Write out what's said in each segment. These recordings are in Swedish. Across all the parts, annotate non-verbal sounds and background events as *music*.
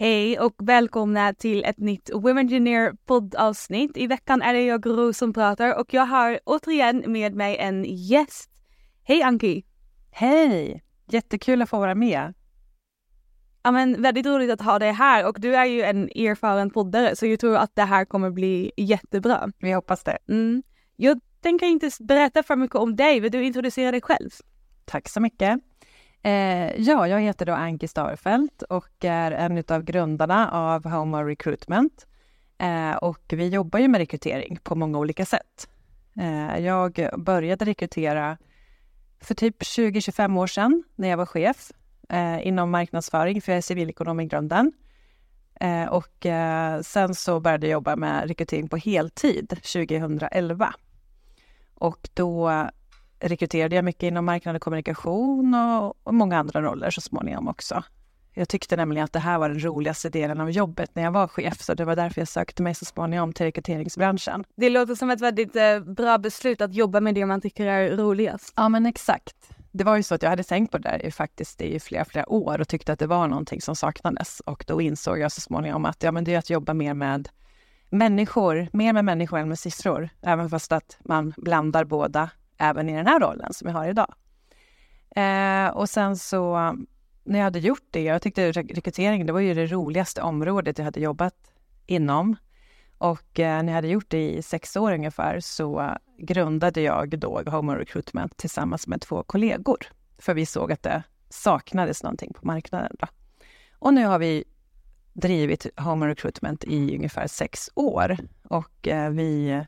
Hej och välkomna till ett nytt Women Engineer poddavsnitt. I veckan är det jag Gro som pratar och jag har återigen med mig en gäst. Hej Anki! Hej! Jättekul att få vara med. Ja, men väldigt roligt att ha dig här och du är ju en erfaren poddare så jag tror att det här kommer bli jättebra. Vi hoppas det. Mm. Jag tänker inte berätta för mycket om dig, vill du introducera dig själv? Tack så mycket. Eh, ja, jag heter då Anki Starfelt och är en av grundarna av Homo Recruitment. Eh, och vi jobbar ju med rekrytering på många olika sätt. Eh, jag började rekrytera för typ 20-25 år sedan när jag var chef eh, inom marknadsföring, för jag är civilekonom i grunden. Eh, och eh, sen så började jag jobba med rekrytering på heltid 2011. Och då rekryterade jag mycket inom marknad och kommunikation och, och många andra roller så småningom också. Jag tyckte nämligen att det här var den roligaste delen av jobbet när jag var chef, så det var därför jag sökte mig så småningom till rekryteringsbranschen. Det låter som ett väldigt eh, bra beslut att jobba med det man tycker är roligast. Ja, men exakt. Det var ju så att jag hade tänkt på det där faktiskt i flera, flera år och tyckte att det var någonting som saknades. Och då insåg jag så småningom att ja, men det är att jobba mer med människor, mer med människor än med siffror. Även fast att man blandar båda även i den här rollen som jag har idag. Eh, och sen så när jag hade gjort det, jag tyckte rekrytering, det var ju det roligaste området jag hade jobbat inom. Och eh, när jag hade gjort det i sex år ungefär så grundade jag då Homo Recruitment tillsammans med två kollegor. För vi såg att det saknades någonting på marknaden. Då. Och nu har vi drivit Homo Recruitment i ungefär sex år och eh, vi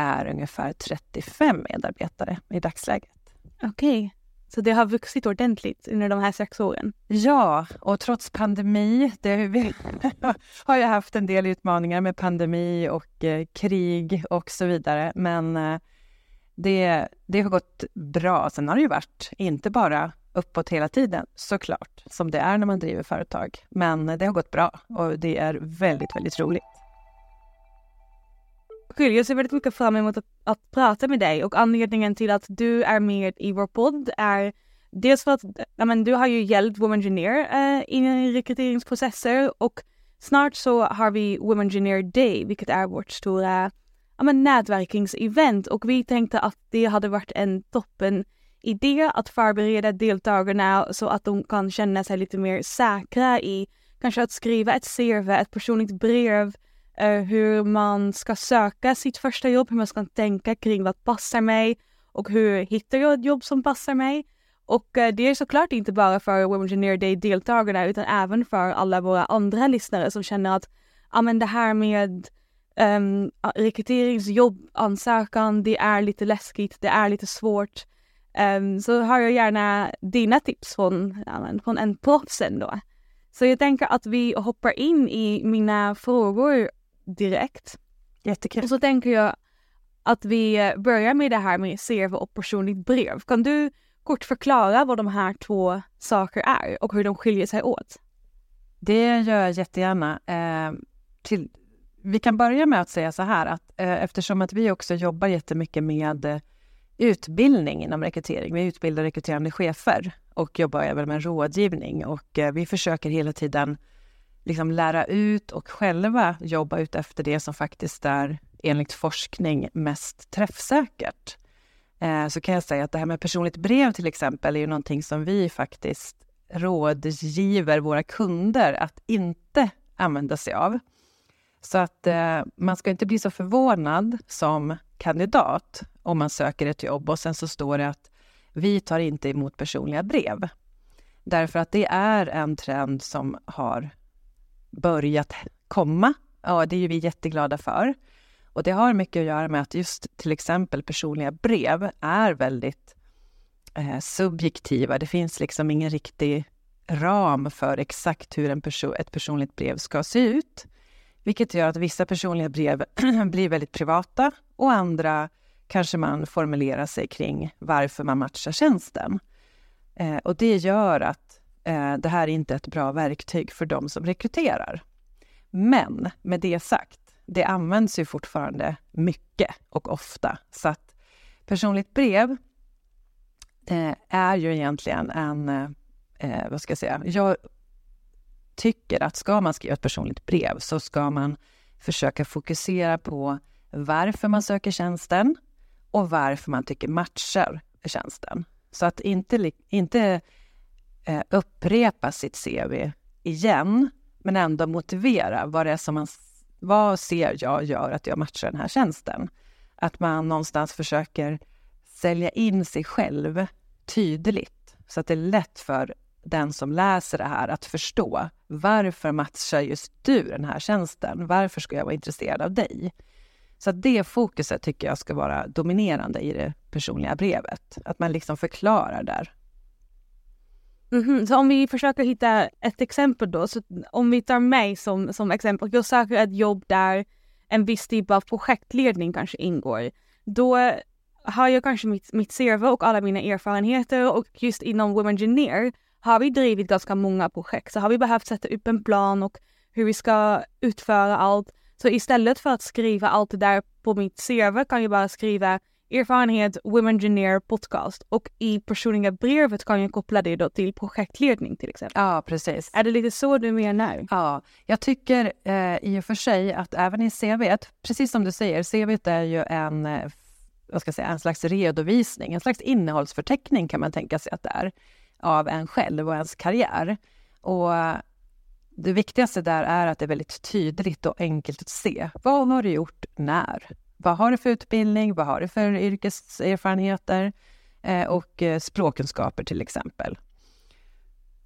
är ungefär 35 medarbetare i dagsläget. Okej, okay. så det har vuxit ordentligt under de här sex åren? Ja, och trots pandemi, det har jag *laughs* haft en del utmaningar med pandemi och eh, krig och så vidare, men eh, det, det har gått bra. Sen har det ju varit inte bara uppåt hela tiden, såklart, som det är när man driver företag. Men det har gått bra och det är väldigt, väldigt roligt. Kul, jag ser väldigt mycket fram emot att, att, prata med dig. Och anledningen till att du är med i vår podd är dels för att ja, men, du har ju hjälpt Women Engineer eh, i rekryteringsprocesser. Och snart så har vi Women Engineer Day, vilket är vårt stora ja, men, nätverkingsevent. Och vi tänkte att det hade varit en toppen idé att förbereda deltagarna så att de kan känna sig lite mer säkra i kanske att skriva ett CV, ett personligt brev Eh, hur man ska söka sitt första jobb, hur man ska tänka kring vad passar mig och hur hittar jag ett jobb som passar mig. Och eh, det är såklart inte bara för Women Engineer Day-deltagarna utan även för alla våra andra lyssnare som känner att ah, men det här med um, rekryteringsjobb, ansökan, det är lite läskigt, det är lite svårt. Um, så har jag gärna dina tips från, ja, från en proffs ändå. Så jag tänker att vi hoppar in i mina frågor direkt. Jättekul. Och så tänker jag att vi börjar med det här med CV och personligt brev. Kan du kort förklara vad de här två saker är och hur de skiljer sig åt? Det gör jag jättegärna. Eh, till, vi kan börja med att säga så här att eh, eftersom att vi också jobbar jättemycket med eh, utbildning inom rekrytering. Vi utbildar rekryterande chefer och jobbar även med rådgivning och eh, vi försöker hela tiden liksom lära ut och själva jobba ut efter det som faktiskt är enligt forskning mest träffsäkert. Eh, så kan jag säga att det här med personligt brev till exempel är ju någonting som vi faktiskt rådgiver våra kunder att inte använda sig av. Så att eh, man ska inte bli så förvånad som kandidat om man söker ett jobb och sen så står det att vi tar inte emot personliga brev. Därför att det är en trend som har börjat komma. Ja, det är vi jätteglada för. Och det har mycket att göra med att just till exempel personliga brev är väldigt eh, subjektiva. Det finns liksom ingen riktig ram för exakt hur en perso ett personligt brev ska se ut. Vilket gör att vissa personliga brev *clears throat* blir väldigt privata och andra kanske man formulerar sig kring varför man matchar tjänsten. Eh, och det gör att eh, det här är inte ett bra verktyg för de som rekryterar. Men med det sagt, det används ju fortfarande mycket och ofta. Så att personligt brev eh, är ju egentligen en, eh, eh, vad ska jag säga, jag tycker att ska man skriva ett personligt brev så ska man försöka fokusera på varför man söker tjänsten och varför man tycker matchar tjänsten. Så att inte, inte eh, upprepa sitt CV igen, men ändå motivera vad det är som man... Vad ser jag gör att jag matchar den här tjänsten? Att man någonstans försöker sälja in sig själv tydligt så att det är lätt för den som läser det här att förstå varför matchar just du den här tjänsten? Varför ska jag vara intresserad av dig? Så att det fokuset tycker jag ska vara dominerande i det personliga brevet. Att man liksom förklarar där. Mm -hmm. Så om vi försöker hitta ett exempel då, så om vi tar mig som, som exempel. Jag söker ett jobb där en viss typ av projektledning kanske ingår. Då har jag kanske mitt, mitt CV och alla mina erfarenheter och just inom Women Engineer har vi drivit ganska många projekt så har vi behövt sätta upp en plan och hur vi ska utföra allt. Så istället för att skriva allt det där på mitt CV kan jag bara skriva erfarenhet Women Engineer podcast och i personliga brevet kan jag koppla det då till projektledning till exempel. Ja, precis. Är det lite så du menar? Ja, jag tycker eh, i och för sig att även i CV, precis som du säger, CV är ju en, eh, vad ska jag säga, en slags redovisning, en slags innehållsförteckning kan man tänka sig att det är av en själv och ens karriär. Och det viktigaste där är att det är väldigt tydligt och enkelt att se. Vad har du gjort när? Vad har du för utbildning? Vad har du för yrkeserfarenheter? Eh, och eh, språkkunskaper till exempel.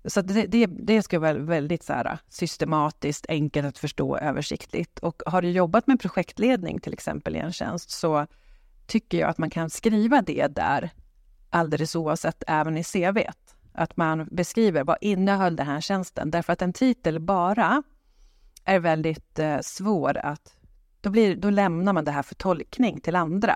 Så det, det, det ska vara väldigt så här, systematiskt, enkelt att förstå, översiktligt. Och har du jobbat med projektledning till exempel i en tjänst så tycker jag att man kan skriva det där alldeles oavsett, även i CV att man beskriver vad innehöll den här tjänsten. Därför att en titel bara är väldigt eh, svår att... Då, blir, då lämnar man det här för tolkning till andra.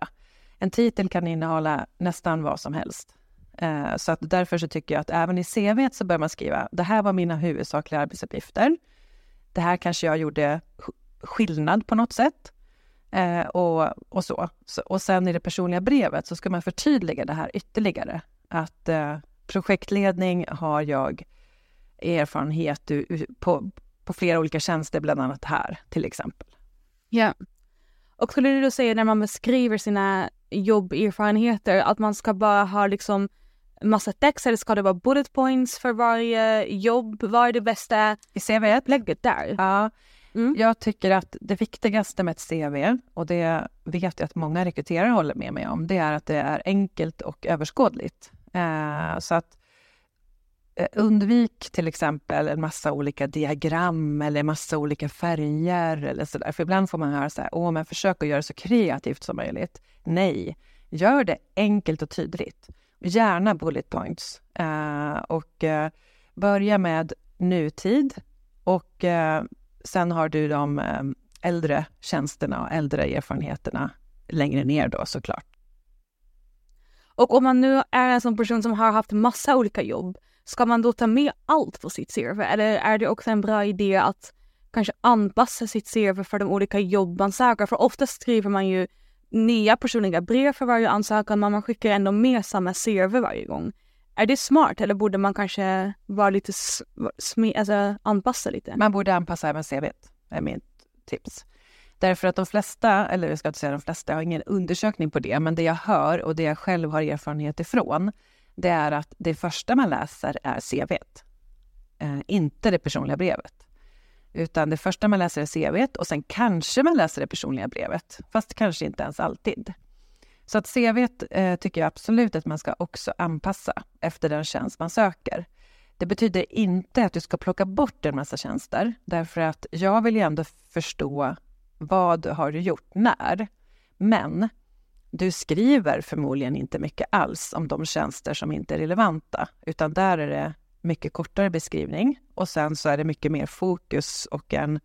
En titel kan innehålla nästan vad som helst. Eh, så att därför så tycker jag att även i CV så bör man skriva det här var mina huvudsakliga arbetsuppgifter. Det här kanske jag gjorde skillnad på något sätt. Eh, och, och så. så. Och sen i det personliga brevet så ska man förtydliga det här ytterligare. Att eh, projektledning har jag erfarenhet på, på flera olika tjänster, bland annat här till exempel. Ja. Och skulle du då säga när man beskriver sina jobberfarenheter att man ska bara ha liksom massa text eller ska det vara bullet points för varje jobb? Vad är det bästa i CV? Lägget där? Ja, mm. jag tycker att det viktigaste med ett CV, och det vet jag att många rekryterare håller med mig om, det är att det är enkelt och överskådligt. Eh, så att Eh, undvik till exempel en massa olika diagram eller massa olika färger eller så där. För ibland får man höra så här, åh, men försök att göra det så kreativt som möjligt. Nej, gör det enkelt och tydligt. Gärna bullet points. Uh, och uh, börja med nutid och uh, sen har du de um, äldre tjänsterna och äldre erfarenheterna längre ner då såklart. Och om man nu är en sån person som har haft massa olika jobb, ska man då ta med allt på sitt CV? Eller är det också en bra idé att kanske anpassa sitt CV för de olika jobb man söker? För oftast skriver man ju nya personliga brev för varje ansökan, men man skickar ändå med samma CV varje gång. Är det smart eller borde man kanske vara lite alltså anpassa lite? Man borde anpassa även CV, är mitt tips. Därför att de flesta, eller jag ska inte säga de flesta, jag har ingen undersökning på det, men det jag hör och det jag själv har erfarenhet ifrån, det är att det första man läser är CV. Eh, inte det personliga brevet. Utan det första man läser är CV och sen kanske man läser det personliga brevet, fast kanske inte ens alltid. Så att CV eh, tycker jag absolut att man ska också anpassa efter den tjänst man söker. Det betyder inte att du ska plocka bort en massa tjänster, därför att jag vill ju ändå förstå vad har du gjort när? Men du skriver förmodligen inte mycket alls om de tjänster som inte är relevanta, utan där är det mycket kortare beskrivning och sen så är det mycket mer fokus och en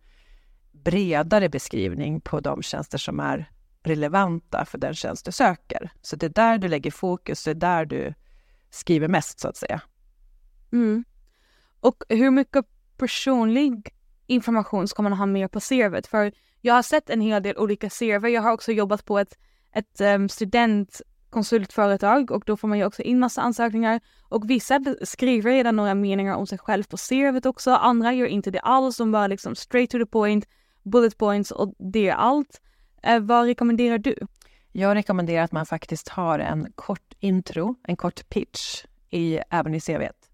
bredare beskrivning på de tjänster som är relevanta för den tjänst du söker. Så det är där du lägger fokus, det är där du skriver mest så att säga. Mm. Och hur mycket personlig information ska man ha med på CVt? För jag har sett en hel del olika CV. Jag har också jobbat på ett, ett um, studentkonsultföretag och då får man ju också in massa ansökningar och vissa skriver redan några meningar om sig själv på CVt också. Andra gör inte det alls, de bara liksom straight to the point, bullet points och det är allt. Uh, vad rekommenderar du? Jag rekommenderar att man faktiskt har en kort intro, en kort pitch i, även i CVt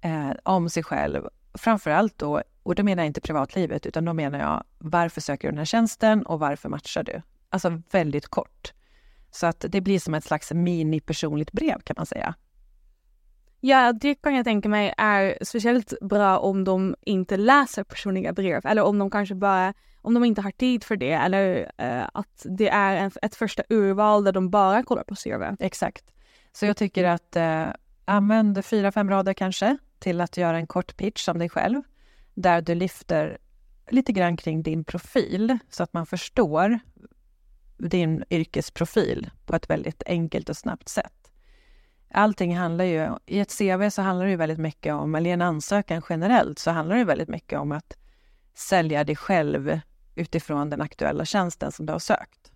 eh, om sig själv. Framförallt då, och då menar jag inte privatlivet, utan då menar jag varför söker du den här tjänsten och varför matchar du? Alltså väldigt kort. Så att det blir som ett slags mini-personligt brev kan man säga. Ja, det kan jag tänka mig är speciellt bra om de inte läser personliga brev eller om de kanske bara, om de inte har tid för det eller uh, att det är en, ett första urval där de bara kollar på CV. Exakt. Så jag tycker att uh, använd fyra, fem rader kanske till att göra en kort pitch om dig själv där du lyfter lite grann kring din profil så att man förstår din yrkesprofil på ett väldigt enkelt och snabbt sätt. Allting handlar ju, i ett CV så handlar det ju väldigt mycket om, eller i en ansökan generellt, så handlar det väldigt mycket om att sälja dig själv utifrån den aktuella tjänsten som du har sökt.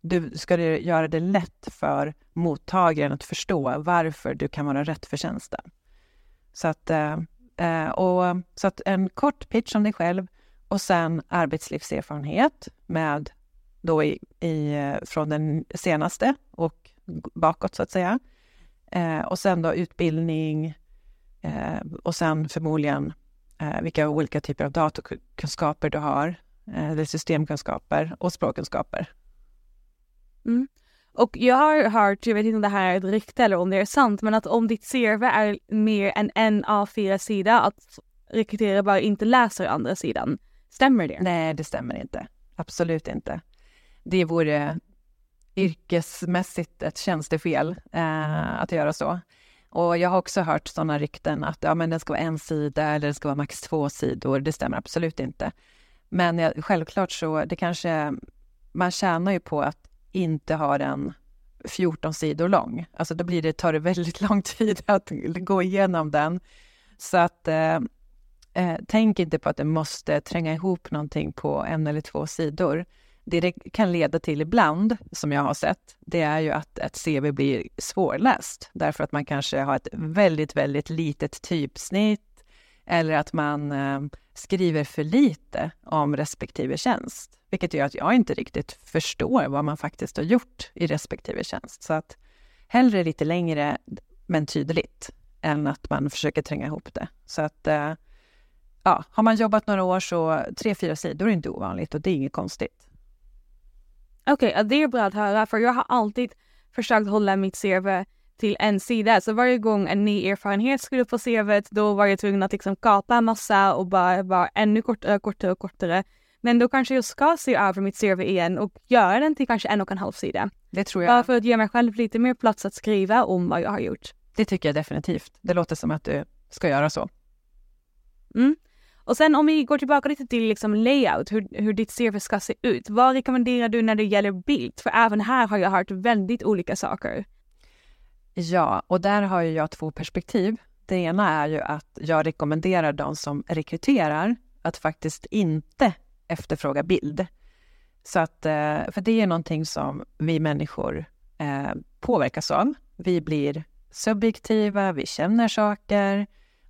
Du ska göra det lätt för mottagaren att förstå varför du kan vara rätt för tjänsten. Så att, eh, eh, och, så att en kort pitch om dig själv och sen arbetslivserfarenhet med då i, i, från den senaste och bakåt så att säga. Eh, och sen då utbildning eh, och sen förmodligen eh, vilka olika typer av datorkunskaper du har, eh, eller systemkunskaper och språkkunskaper. Mm. Och jag har hört, jag vet inte om det här är ett rykte eller om det är sant, men att om ditt CV är mer än en A4-sida, att rekryterare bara inte läser andra sidan. Stämmer det? Nej, det stämmer inte. Absolut inte det vore yrkesmässigt ett tjänstefel eh, att göra så. Och jag har också hört sådana rykten att ja, men den ska vara en sida eller det ska vara max två sidor. Det stämmer absolut inte. Men jag, självklart så, det kanske, man tjänar ju på att inte ha den 14 sidor lång. Alltså då blir det, tar det väldigt *laughs* lång tid att gå igenom den. Så att eh, eh, tänk inte på att det måste tränga ihop någonting på en eller två sidor det det kan leda till ibland, som jag har sett, det är ju att ett CV blir svårläst därför att man kanske har ett väldigt, väldigt litet typsnitt eller att man eh, skriver för lite om respektive tjänst, vilket gör att jag inte riktigt förstår vad man faktiskt har gjort i respektive tjänst. Så att hellre lite längre men tydligt än att man försöker tränga ihop det. Så att eh, ja, har man jobbat några år så tre, fyra sidor är inte ovanligt och det är inget konstigt. Okej, okay, det är bra att höra för jag har alltid försökt hålla mitt CV till en sida. Så varje gång en ny erfarenhet skulle på CVt då var jag tvungen att liksom kapa en massa och bara vara ännu kortare, kortare och kortare. Men då kanske jag ska se över mitt CV igen och göra den till kanske en och en halv sida. Det tror jag. Bara för att ge mig själv lite mer plats att skriva om vad jag har gjort. Det tycker jag definitivt. Det låter som att du ska göra så. Mm. Och sen om vi går tillbaka lite till liksom layout, hur, hur ditt CV ska se ut. Vad rekommenderar du när det gäller bild? För även här har jag hört väldigt olika saker. Ja, och där har ju jag två perspektiv. Det ena är ju att jag rekommenderar de som rekryterar att faktiskt inte efterfråga bild. Så att, eh, för det är någonting som vi människor eh, påverkas av. Vi blir subjektiva, vi känner saker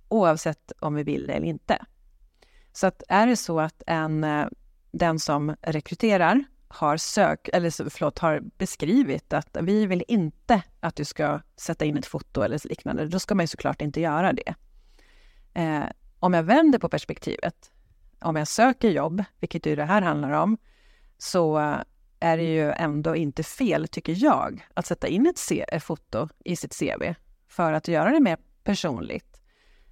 oavsett om vi vill det eller inte. Så att är det så att en, eh, den som rekryterar har sök, eller förlåt, har beskrivit att vi vill inte att du ska sätta in ett foto eller liknande, då ska man ju såklart inte göra det. Eh, om jag vänder på perspektivet, om jag söker jobb, vilket ju det här handlar om, så är det ju ändå inte fel, tycker jag, att sätta in ett, C ett foto i sitt CV för att göra det mer personligt.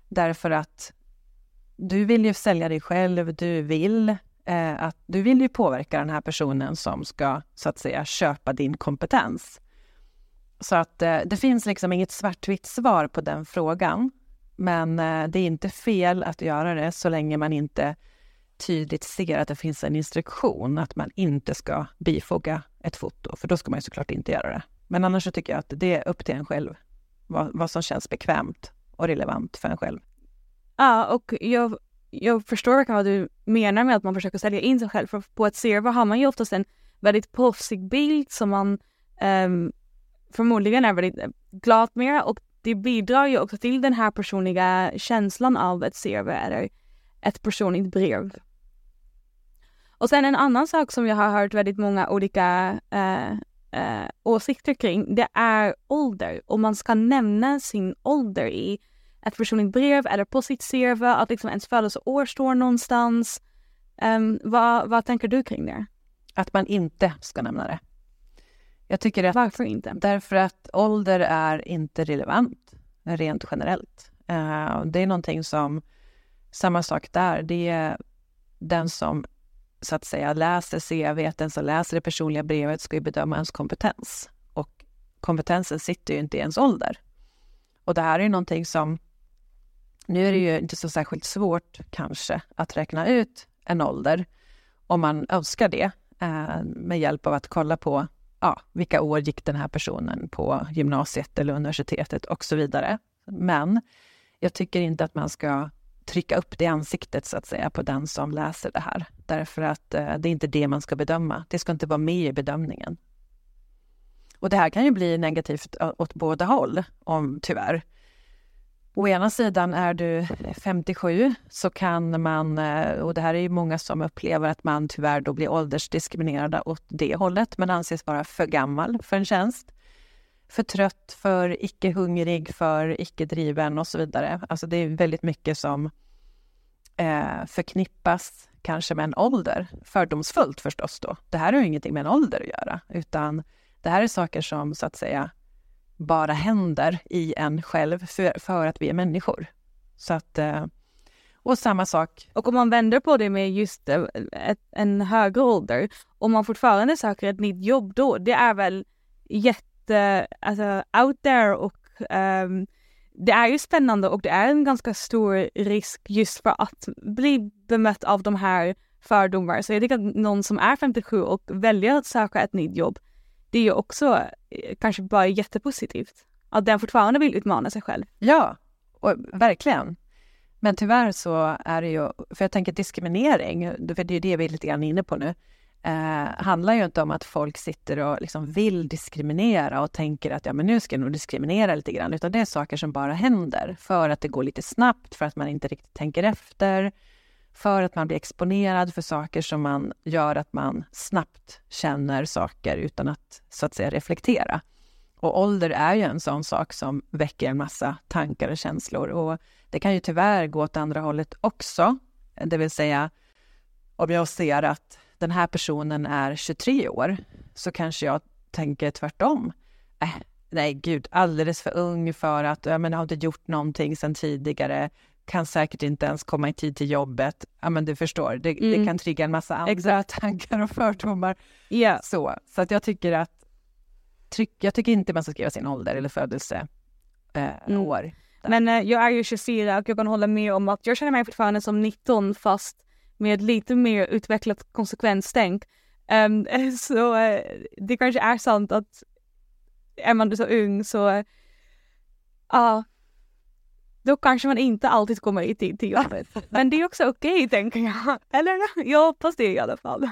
Därför att du vill ju sälja dig själv, du vill eh, att du vill ju påverka den här personen som ska så att säga köpa din kompetens. Så att eh, det finns liksom inget svartvitt svar på den frågan. Men eh, det är inte fel att göra det så länge man inte tydligt ser att det finns en instruktion att man inte ska bifoga ett foto, för då ska man ju såklart inte göra det. Men annars så tycker jag att det är upp till en själv vad, vad som känns bekvämt och relevant för en själv. Ja, och jag, jag förstår verkligen vad du menar med att man försöker sälja in sig själv. För på ett CV har man ju oftast en väldigt proffsig bild som man um, förmodligen är väldigt eh, glad med och det bidrar ju också till den här personliga känslan av ett CV eller ett personligt brev. Och sen en annan sak som jag har hört väldigt många olika eh, eh, åsikter kring, det är ålder. Och man ska nämna sin ålder i ett personligt brev eller på sitt CV, att liksom ens födelseår står någonstans. Um, vad, vad tänker du kring det? Att man inte ska nämna det. Jag tycker att, Varför inte? Därför att ålder är inte relevant rent generellt. Uh, det är någonting som, samma sak där, det är den som så att säga läser CV, den som läser det personliga brevet ska ju bedöma ens kompetens. Och kompetensen sitter ju inte i ens ålder. Och det här är ju någonting som, nu är det ju inte så särskilt svårt kanske att räkna ut en ålder om man önskar det eh, med hjälp av att kolla på ja, vilka år gick den här personen på gymnasiet eller universitetet och så vidare. Men jag tycker inte att man ska trycka upp det i ansiktet så att säga på den som läser det här. Därför att eh, det är inte det man ska bedöma. Det ska inte vara med i bedömningen. Och det här kan ju bli negativt eh, åt båda håll, om tyvärr. Å ena sidan är du 57 så kan man, eh, och det här är ju många som upplever att man tyvärr då blir åldersdiskriminerad åt det hållet, men anses vara för gammal för en tjänst. För trött, för icke hungrig, för icke driven och så vidare. Alltså det är väldigt mycket som eh, förknippas kanske med en ålder. Fördomsfullt förstås då. Det här har ju ingenting med en ålder att göra, utan det här är saker som så att säga bara händer i en själv för, för att vi är människor. Så att, eh, och samma sak. Och om man vänder på det med just eh, ett, en högre ålder, om man fortfarande söker ett nytt jobb då, det är väl jätte, alltså out there och um, det är ju spännande och det är en ganska stor risk just för att bli bemött av de här fördomar. Så jag tycker att någon som är 57 och väljer att söka ett nytt jobb, det är ju också eh, kanske bara jättepositivt. Att den fortfarande vill utmana sig själv. Ja, och, verkligen. Men tyvärr så är det ju, för jag tänker diskriminering, för det är ju det vi är lite grann inne på nu, eh, handlar ju inte om att folk sitter och liksom vill diskriminera och tänker att ja, men nu ska jag nog diskriminera lite grann, utan det är saker som bara händer för att det går lite snabbt, för att man inte riktigt tänker efter, för att man blir exponerad för saker som man gör att man snabbt känner saker utan att så att säga reflektera. Och ålder är ju en sån sak som väcker en massa tankar och känslor och det kan ju tyvärr gå åt andra hållet också. Det vill säga, om jag ser att den här personen är 23 år så kanske jag tänker tvärtom. Äh, nej, gud, alldeles för ung för att, jag menar, har inte gjort någonting sedan tidigare, kan säkert inte ens komma i tid till jobbet. Ja, men du förstår, det, mm. det kan trigga en massa andra Exakt. tankar och fördomar. Yeah. Så, så att jag tycker att tryck, jag tycker inte man ska skriva sin ålder eller födelseår. Eh, mm. Men eh, jag är ju 24 och jag kan hålla med om att jag känner mig fortfarande som 19 fast med lite mer utvecklat konsekvenstänk. Um, *laughs* så uh, det kanske är sant att är man så ung så ja, uh, då kanske man inte alltid kommer i tid till jobbet. Men det är också okej okay, tänker jag. Eller jag hoppas det i alla fall.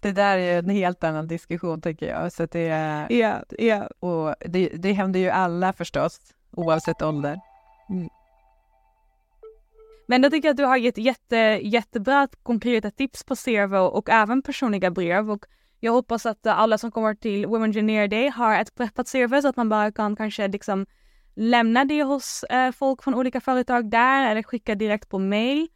Det där är en helt annan diskussion tycker jag. Så det, är, yeah, yeah. Och det, det händer ju alla förstås, oavsett ålder. Mm. Men jag tycker att du har gett jätte, jättebra konkreta tips på CV och även personliga brev och jag hoppas att alla som kommer till Women Engineer Day har ett preppat CV så att man bara kan kanske liksom lämna det hos eh, folk från olika företag där eller skicka direkt på mail.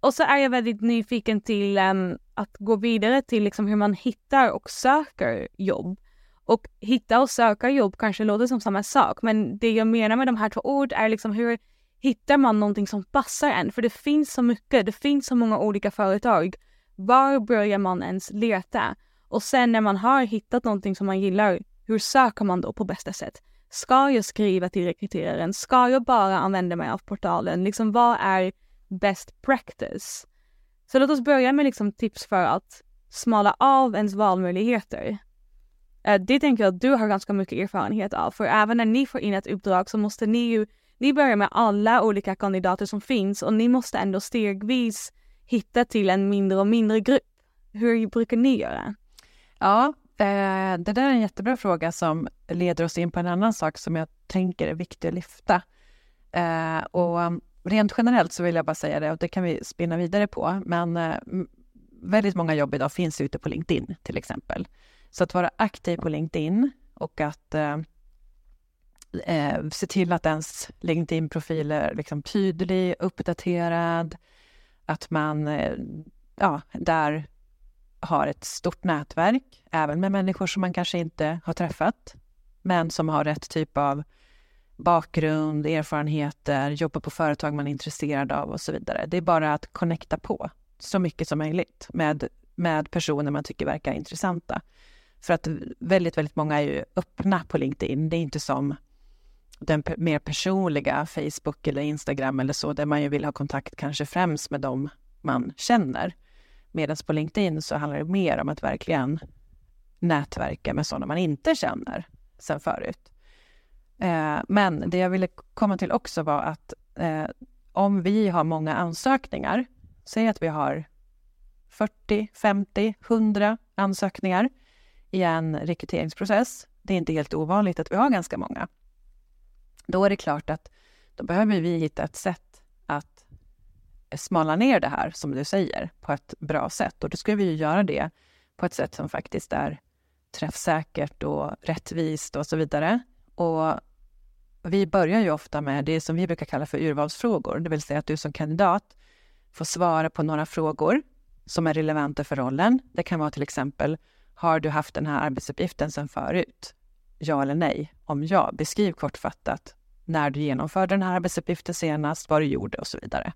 Och så är jag väldigt nyfiken till um, att gå vidare till liksom hur man hittar och söker jobb. Och hitta och söka jobb kanske låter som samma sak, men det jag menar med de här två ord är liksom hur hittar man någonting som passar en? För det finns så mycket, det finns så många olika företag. Var börjar man ens leta? Och sen när man har hittat någonting som man gillar, hur söker man då på bästa sätt? Ska jag skriva till rekryteraren? Ska jag bara använda mig av portalen? Liksom vad är best practice? Så låt oss börja med liksom tips för att smala av ens valmöjligheter. Eh, det tänker jag att du har ganska mycket erfarenhet av, för även när ni får in ett uppdrag så måste ni ju ni börjar med alla olika kandidater som finns och ni måste ändå stegvis hitta till en mindre och mindre grupp. Hur brukar ni göra? Ja, Eh, det där är en jättebra fråga som leder oss in på en annan sak som jag tänker är viktig att lyfta. Eh, och mm, rent generellt så vill jag bara säga det, och det kan vi spinna vidare på, men eh, väldigt många jobb idag finns ute på LinkedIn till exempel. Så att vara aktiv på LinkedIn och att eh, eh se till att ens LinkedIn-profil är liksom tydlig, uppdaterad, att man eh, ja, där har ett stort nätverk, även med människor som man kanske inte har träffat, men som har rätt typ av bakgrund, erfarenheter, jobbar på företag man är intresserad av och så vidare. Det är bara att connecta på så mycket som möjligt med, med personer man tycker verkar intressanta. För att väldigt, väldigt många är ju öppna på LinkedIn. Det är inte som den mer personliga Facebook eller Instagram eller så, där man ju vill ha kontakt kanske främst med dem man känner. Medan på LinkedIn så handlar det mer om att verkligen nätverka med sådana man inte känner sen förut. Eh, men det jag ville komma till också var att eh, om vi har många ansökningar, säg att vi har 40, 50, 100 ansökningar i en rekryteringsprocess. Det är inte helt ovanligt att vi har ganska många. Då är det klart att då behöver vi hitta ett sätt smala ner det här, som du säger, på ett bra sätt. Och då ska vi ju göra det på ett sätt som faktiskt är träffsäkert och rättvist och så vidare. Och vi börjar ju ofta med det som vi brukar kalla för urvalsfrågor, det vill säga att du som kandidat får svara på några frågor som är relevanta för rollen. Det kan vara till exempel, har du haft den här arbetsuppgiften sedan förut? Ja eller nej? Om ja, beskriv kortfattat när du genomförde den här arbetsuppgiften senast, vad du gjorde och så vidare.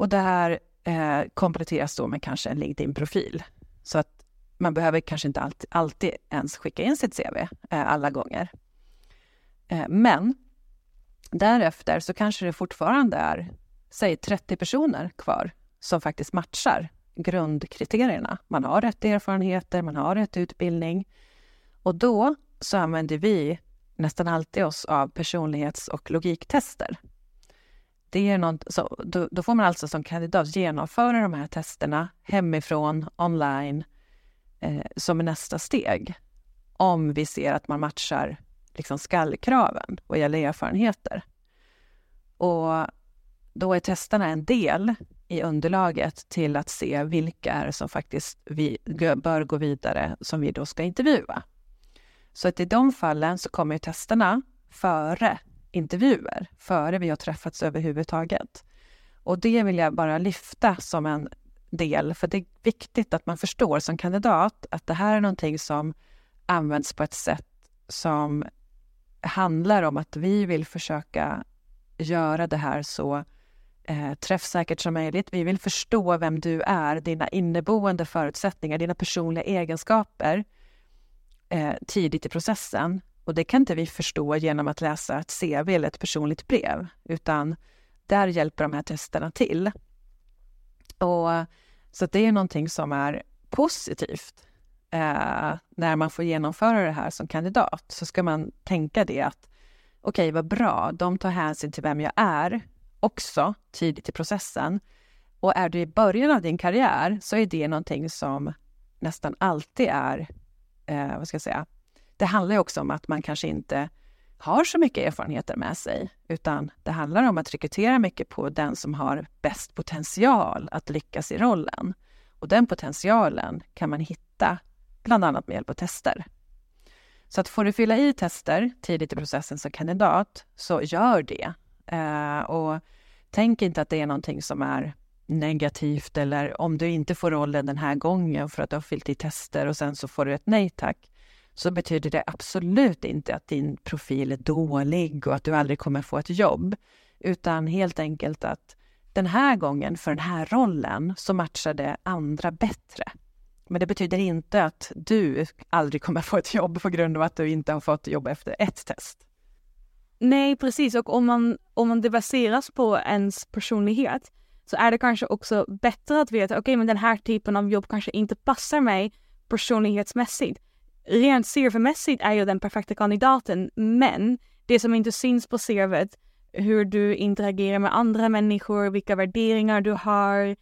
Och det här eh, kompletteras då med kanske en LinkedIn-profil. Så att man behöver kanske inte alltid, alltid ens skicka in sitt CV eh, alla gånger. Eh, men därefter så kanske det fortfarande är, säg 30 personer kvar som faktiskt matchar grundkriterierna. Man har rätt erfarenheter, man har rätt utbildning. Och då så använder vi nästan alltid oss av personlighets och logiktester. Det är något, så då, då, får man alltså som kandidat genomföra de här testerna hemifrån, online, eh, som nästa steg. Om vi ser att man matchar liksom skallkraven vad gäller erfarenheter. Och då är testerna en del i underlaget till att se vilka är som faktiskt vi bör gå vidare som vi då ska intervjua. Så att i de fallen så kommer testerna före intervjuer, före vi har träffats överhuvudtaget. Och det vill jag bara lyfta som en del, för det är viktigt att man förstår som kandidat att det här är någonting som används på ett sätt som handlar om att vi vill försöka göra det här så eh, träffsäkert som möjligt. Vi vill förstå vem du är, dina inneboende förutsättningar, dina personliga egenskaper eh, tidigt i processen. Och det kan inte vi förstå genom att läsa ett CV eller ett personligt brev, utan där hjälper de här testerna till. Och, så det är någonting som är positivt. Eh, när man får genomföra det här som kandidat så ska man tänka det att okej, okay, vad bra, de tar hänsyn till vem jag är också tidigt i processen. Och är du i början av din karriär så är det någonting som nästan alltid är, eh, vad ska jag säga, det handlar ju också om att man kanske inte har så mycket erfarenheter med sig, utan det handlar om att rekrytera mycket på den som har bäst potential att lyckas i rollen. Och den potentialen kan man hitta bland annat med hjälp av tester. Så att får du fylla i tester tidigt i processen som kandidat, så gör det. Eh, och tänk inte att det är någonting som är negativt eller om du inte får rollen den här gången för att du har fyllt i tester och sen så får du ett nej tack, så betyder det absolut inte att din profil är dålig och att du aldrig kommer få ett jobb, utan helt enkelt att den här gången för den här rollen så matchar det andra bättre. Men det betyder inte att du aldrig kommer få ett jobb på grund av att du inte har fått jobb efter ett test. Nej, precis. Och om man, om man det baseras på ens personlighet så är det kanske också bättre att veta, okej, okay, men den här typen av jobb kanske inte passar mig personlighetsmässigt. Rent CV-mässigt är jag den perfekta kandidaten, men det som inte syns på CV, hur du interagerar med andra människor, vilka värderingar du har,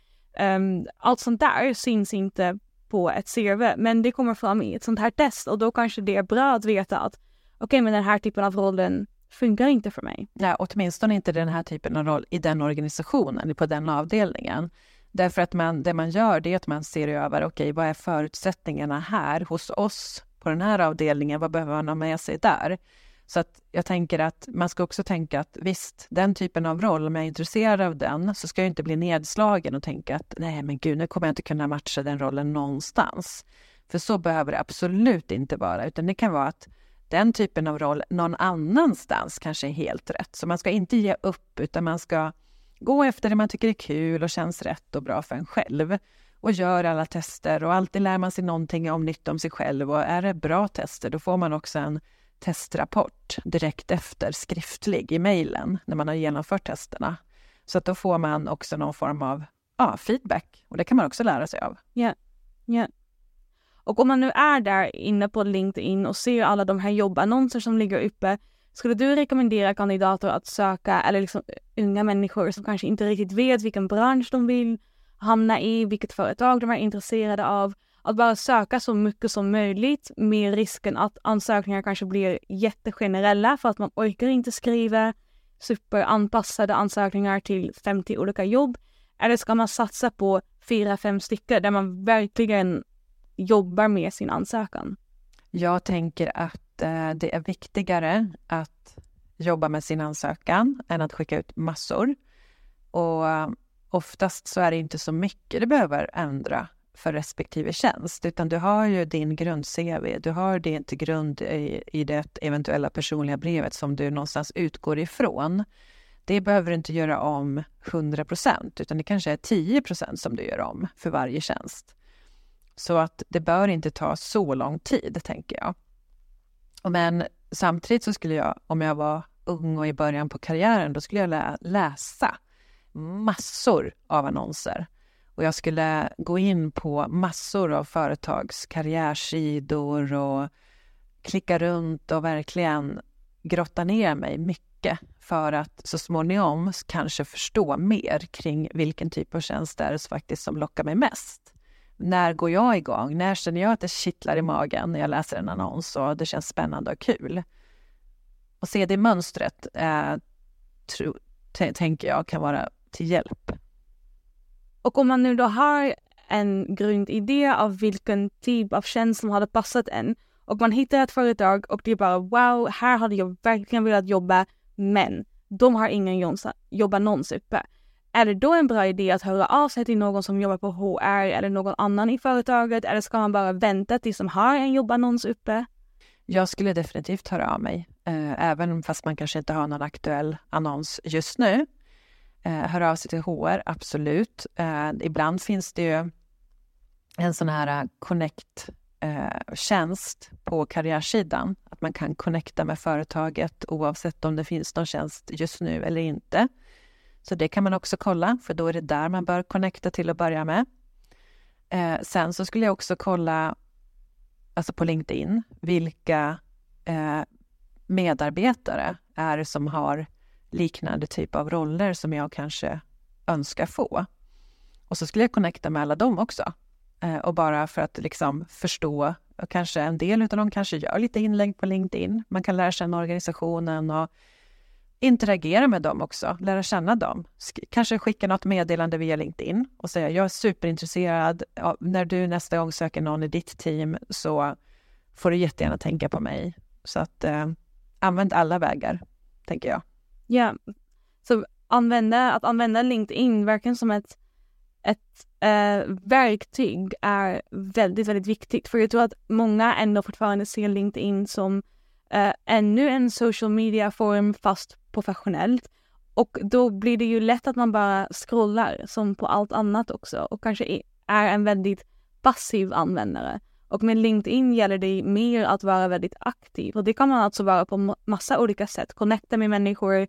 um, allt sånt där syns inte på ett CV men det kommer fram i ett sånt här test och då kanske det är bra att veta att okej okay, men den här typen av rollen funkar inte för mig. Nej, åtminstone inte den här typen av roll i den organisationen, på den avdelningen. Därför att man, det man gör det är att man ser över, okej, okay, vad är förutsättningarna här hos oss på den här avdelningen? Vad behöver man ha med sig där? Så att jag tänker att man ska också tänka att visst, den typen av roll, om jag är intresserad av den, så ska jag inte bli nedslagen och tänka att nej, men gud, nu kommer jag inte kunna matcha den rollen någonstans. För så behöver det absolut inte vara, utan det kan vara att den typen av roll någon annanstans kanske är helt rätt. Så man ska inte ge upp, utan man ska gå efter det man tycker är kul och känns rätt och bra för en själv. Och gör alla tester och alltid lär man sig någonting om nytt om sig själv. Och är det bra tester, då får man också en testrapport direkt efter skriftlig i mejlen när man har genomfört testerna. Så att då får man också någon form av ja, feedback och det kan man också lära sig av. Ja, yeah. Yeah. Och om man nu är där inne på LinkedIn och ser alla de här jobbannonser som ligger uppe, skulle du rekommendera kandidater att söka, eller liksom unga människor som kanske inte riktigt vet vilken bransch de vill hamna i, vilket företag de är intresserade av, att bara söka så mycket som möjligt med risken att ansökningar kanske blir jättegenerella för att man orkar inte skriva superanpassade ansökningar till 50 olika jobb. Eller ska man satsa på fyra, fem stycken där man verkligen jobbar med sin ansökan? Jag tänker att eh, det är viktigare att jobba med sin ansökan än att skicka ut massor. Och oftast så är det inte så mycket du behöver ändra för respektive tjänst, utan du har ju din grund-CV, du har din grund i, i det eventuella personliga brevet som du någonstans utgår ifrån. Det behöver du inte göra om 100 procent, utan det kanske är 10 procent som du gör om för varje tjänst. Så att det bör inte ta så lång tid, tänker jag. Men samtidigt så skulle jag, om jag var ung och i början på karriären, då skulle jag lä läsa massor av annonser. Och jag skulle gå in på massor av företags karriärsidor och klicka runt och verkligen grotta ner mig mycket för att så småningom kanske förstå mer kring vilken typ av tjänst det är faktiskt som lockar mig mest när går jag igång? När känner jag att det kittlar i magen när jag läser en annons och det känns spännande och kul? Och se det mönstret eh, tro, tänker jag kan vara till hjälp. Och om man nu då har en grundidé av vilken typ av tjänst som hade passat en och man hittar ett företag och det är bara wow, här hade jag verkligen velat jobba men de har ingen jobbannons uppe är det då en bra idé att höra av sig till någon som jobbar på HR eller någon annan i företaget eller ska man bara vänta tills de har en jobbannons uppe? Jag skulle definitivt höra av mig, eh, även fast man kanske inte har någon aktuell annons just nu. Eh, av sig till HR, absolut. Eh, ibland finns det ju en sån här eh, Connect-tjänst eh, på karriärsidan, att man kan connecta med företaget oavsett om det finns någon tjänst just nu eller inte. Så det kan man också kolla, för då är det där man bör connecta till att börja med. Eh, sen så skulle jag också kolla, alltså på LinkedIn, vilka eh, medarbetare är det som har liknande typ av roller som jag kanske önskar få. Och så skulle jag connecta med alla dem också. Eh, och bara för att liksom förstå, och kanske en del av dem kanske gör lite inlägg på LinkedIn. Man kan lära känna organisationen och interagera med dem också, lära känna dem. Kanske skicka något meddelande via LinkedIn och säga jag är superintresserad. Ja, när du nästa gång söker någon i ditt team så får du jättegärna tänka på mig. Så att eh, använd alla vägar, tänker jag. Ja, så använda, att använda LinkedIn verkligen som ett, ett eh, verktyg är väldigt, väldigt viktigt. För jag tror att många ändå fortfarande ser LinkedIn som eh, ännu en social media-form fast professionellt. Och då blir det ju lätt att man bara scrollar som på allt annat också och kanske är en väldigt passiv användare. Och med LinkedIn gäller det mer att vara väldigt aktiv och det kan man alltså vara på massa olika sätt. Connecta med människor,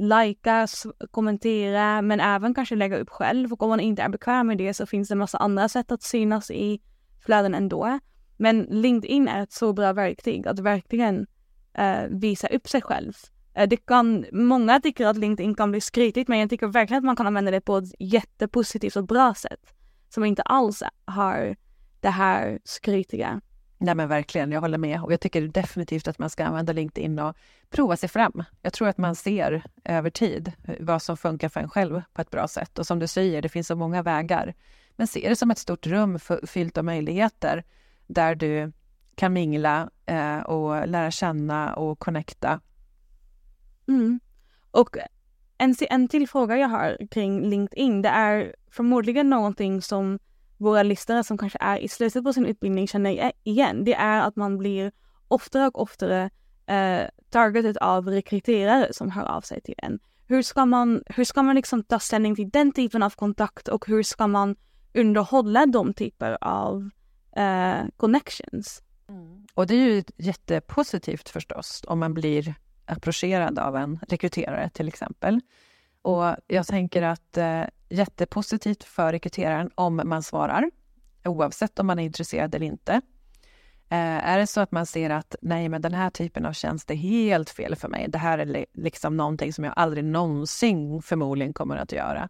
likea, kommentera men även kanske lägga upp själv och om man inte är bekväm med det så finns det en massa andra sätt att synas i flöden ändå. Men LinkedIn är ett så bra verktyg att verkligen eh, visa upp sig själv Eh, det kan, många tycker att LinkedIn kan bli skrytigt men jag tycker verkligen att man kan använda det på ett jättepositivt och bra sätt. Som inte alls har det här skrytiga. Nej men verkligen, jag håller med. Och jag tycker definitivt att man ska använda LinkedIn och prova sig fram. Jag tror att man ser över tid vad som funkar för en själv på ett bra sätt. Och som du säger, det finns så många vägar. Men se det som ett stort rum fyllt av möjligheter där du kan mingla eh, och lära känna och connecta. Mm. Och en, en till fråga jag har kring LinkedIn, det är förmodligen någonting som våra lyssnare som kanske är i slutet på sin utbildning känner igen. Det är att man blir oftare och oftare eh, targeted av rekryterare som hör av sig till en. Hur ska man, hur ska man liksom ta ställning till den typen av kontakt och hur ska man underhålla de typer av eh, connections? Mm. Och det är ju jättepositivt förstås om man blir approcherad av en rekryterare till exempel. Och jag tänker att eh, jättepositivt för rekryteraren om man svarar, oavsett om man är intresserad eller inte. Eh, är det så att man ser att nej, men den här typen av tjänst är helt fel för mig, det här är liksom någonting som jag aldrig någonsin förmodligen kommer att göra,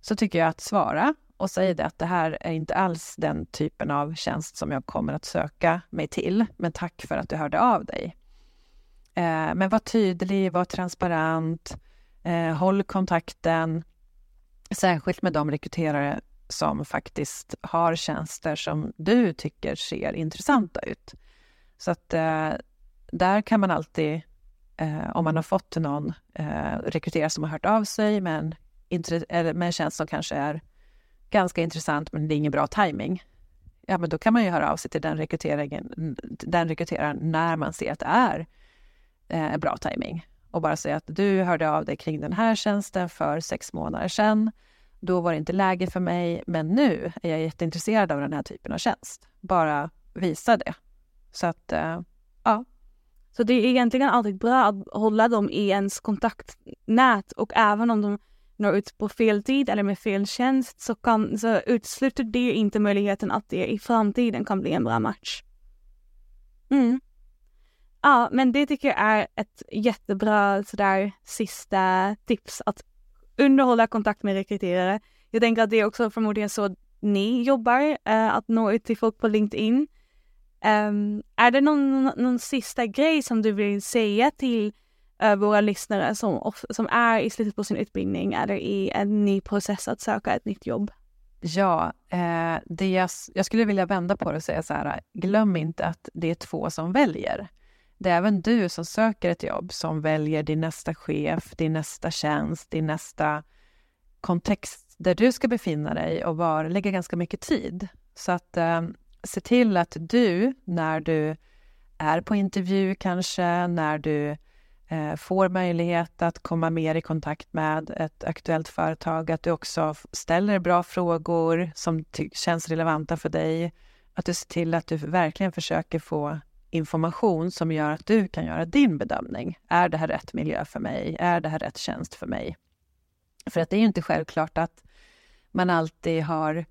så tycker jag att svara och säga det att det här är inte alls den typen av tjänst som jag kommer att söka mig till, men tack för att du hörde av dig. Eh, men var tydlig, var transparent, eh, håll kontakten, särskilt med de rekryterare som faktiskt har tjänster som du tycker ser intressanta ut. Så att eh, där kan man alltid, eh, om man har fått någon eh, rekryterare som har hört av sig med en, eller med en tjänst som kanske är ganska intressant men det är ingen bra timing. Ja, men då kan man ju höra av sig till den, rekryteringen, den rekryteraren när man ser att det är eh, bra timing och bara säga att du hörde av dig kring den här tjänsten för sex månader sedan. Då var det inte läge för mig, men nu är jag jätteintresserad av den här typen av tjänst. Bara visa det. Så att, eh, ja. Så det är egentligen alltid bra att hålla dem i ens kontaktnät och även om de når ut på fel tid eller med fel tjänst så, kan, så utesluter det inte möjligheten att det i framtiden kan bli en bra match. Mm. Ja, men det tycker jag är ett jättebra sådär sista tips att underhålla kontakt med rekryterare. Jag tänker att det är också förmodligen så ni jobbar, eh, att nå ut till folk på LinkedIn. Um, är det någon, någon sista grej som du vill säga till uh, våra lyssnare som, som är i slutet på sin utbildning eller i en ny process att söka ett nytt jobb? Ja, eh, det jag, jag skulle vilja vända på det och säga så här, glöm inte att det är två som väljer. Det är även du som söker ett jobb som väljer din nästa chef, din nästa tjänst, din nästa kontext där du ska befinna dig och var, lägga ganska mycket tid. Så att eh, se till att du, när du är på intervju kanske, när du eh, får möjlighet att komma mer i kontakt med ett aktuellt företag, att du också ställer bra frågor som känns relevanta för dig. Att du ser till att du verkligen försöker få information som gör att du kan göra din bedömning. Är det här rätt miljö för mig? Är det här rätt tjänst för mig? För att det är ju inte självklart att man alltid har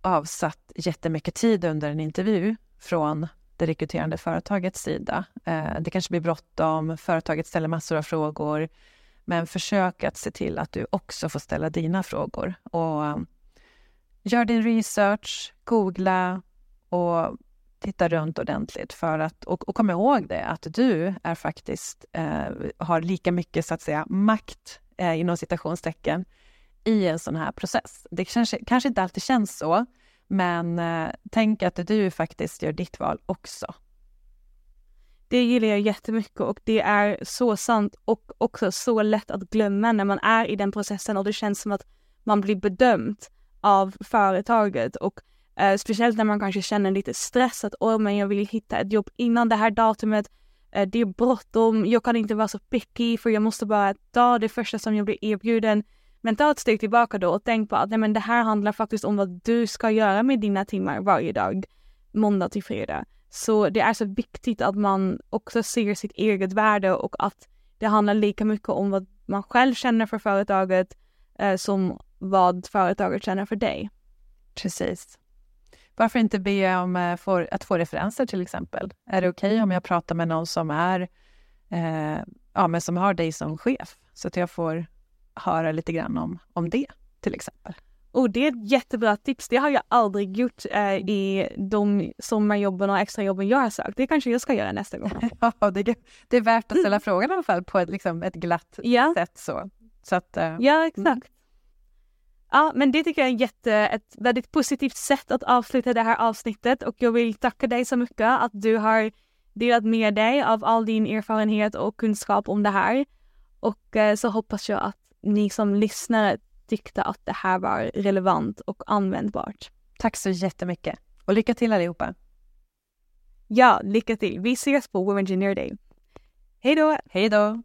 avsatt jättemycket tid under en intervju från det rekryterande företagets sida. Eh, det kanske blir bråttom, företaget ställer massor av frågor. Men försök att se till att du också får ställa dina frågor. Och eh, gör din research, googla och titta runt ordentligt för att, och, och kom ihåg det att du är faktiskt, eh, har lika mycket så att säga makt eh, inom citationstecken i en sån här process. Det kanske, kanske inte alltid känns så, men eh, tänk att du faktiskt gör ditt val också. Det gillar jag jättemycket och det är så sant och också så lätt att glömma när man är i den processen och det känns som att man blir bedömd av företaget och Uh, speciellt när man kanske känner lite stress att åh men jag vill hitta ett jobb innan det här datumet. Uh, det är bråttom, jag kan inte vara så picky för jag måste bara ta det första som jag blir erbjuden. Men ta ett steg tillbaka då och tänk på att nej, men det här handlar faktiskt om vad du ska göra med dina timmar varje dag, måndag till fredag. Så det är så viktigt att man också ser sitt eget värde och att det handlar lika mycket om vad man själv känner för företaget eh, som vad företaget känner för dig. Precis. Varför inte be om eh, för, att få referenser till exempel? Är det okej okay om jag pratar med någon som är eh, ja, men som har dig som chef? Så att jag får höra lite grann om, om det till exempel. Och det är ett jättebra tips. Det har jag aldrig gjort eh, i de sommarjobben och extrajobben jag har sökt. Det kanske jag ska göra nästa gång. *laughs* ja, det, det är värt att ställa frågan i alla fall på ett, liksom, ett glatt ja. sätt. Så. Så att, eh, ja, mm. exakt. Mm. Ja, men det tycker jag är jätte, ett väldigt positivt sätt att avsluta det här avsnittet och jag vill tacka dig så mycket att du har delat med dig av all din erfarenhet och kunskap om det här. Och eh, så hoppas jag att ni som lyssnare tyckte att det här var relevant och användbart. Tack så jättemycket och lycka till allihopa. Ja, lycka till. Vi ses på Women Engineer Day. Hej då! Hej då!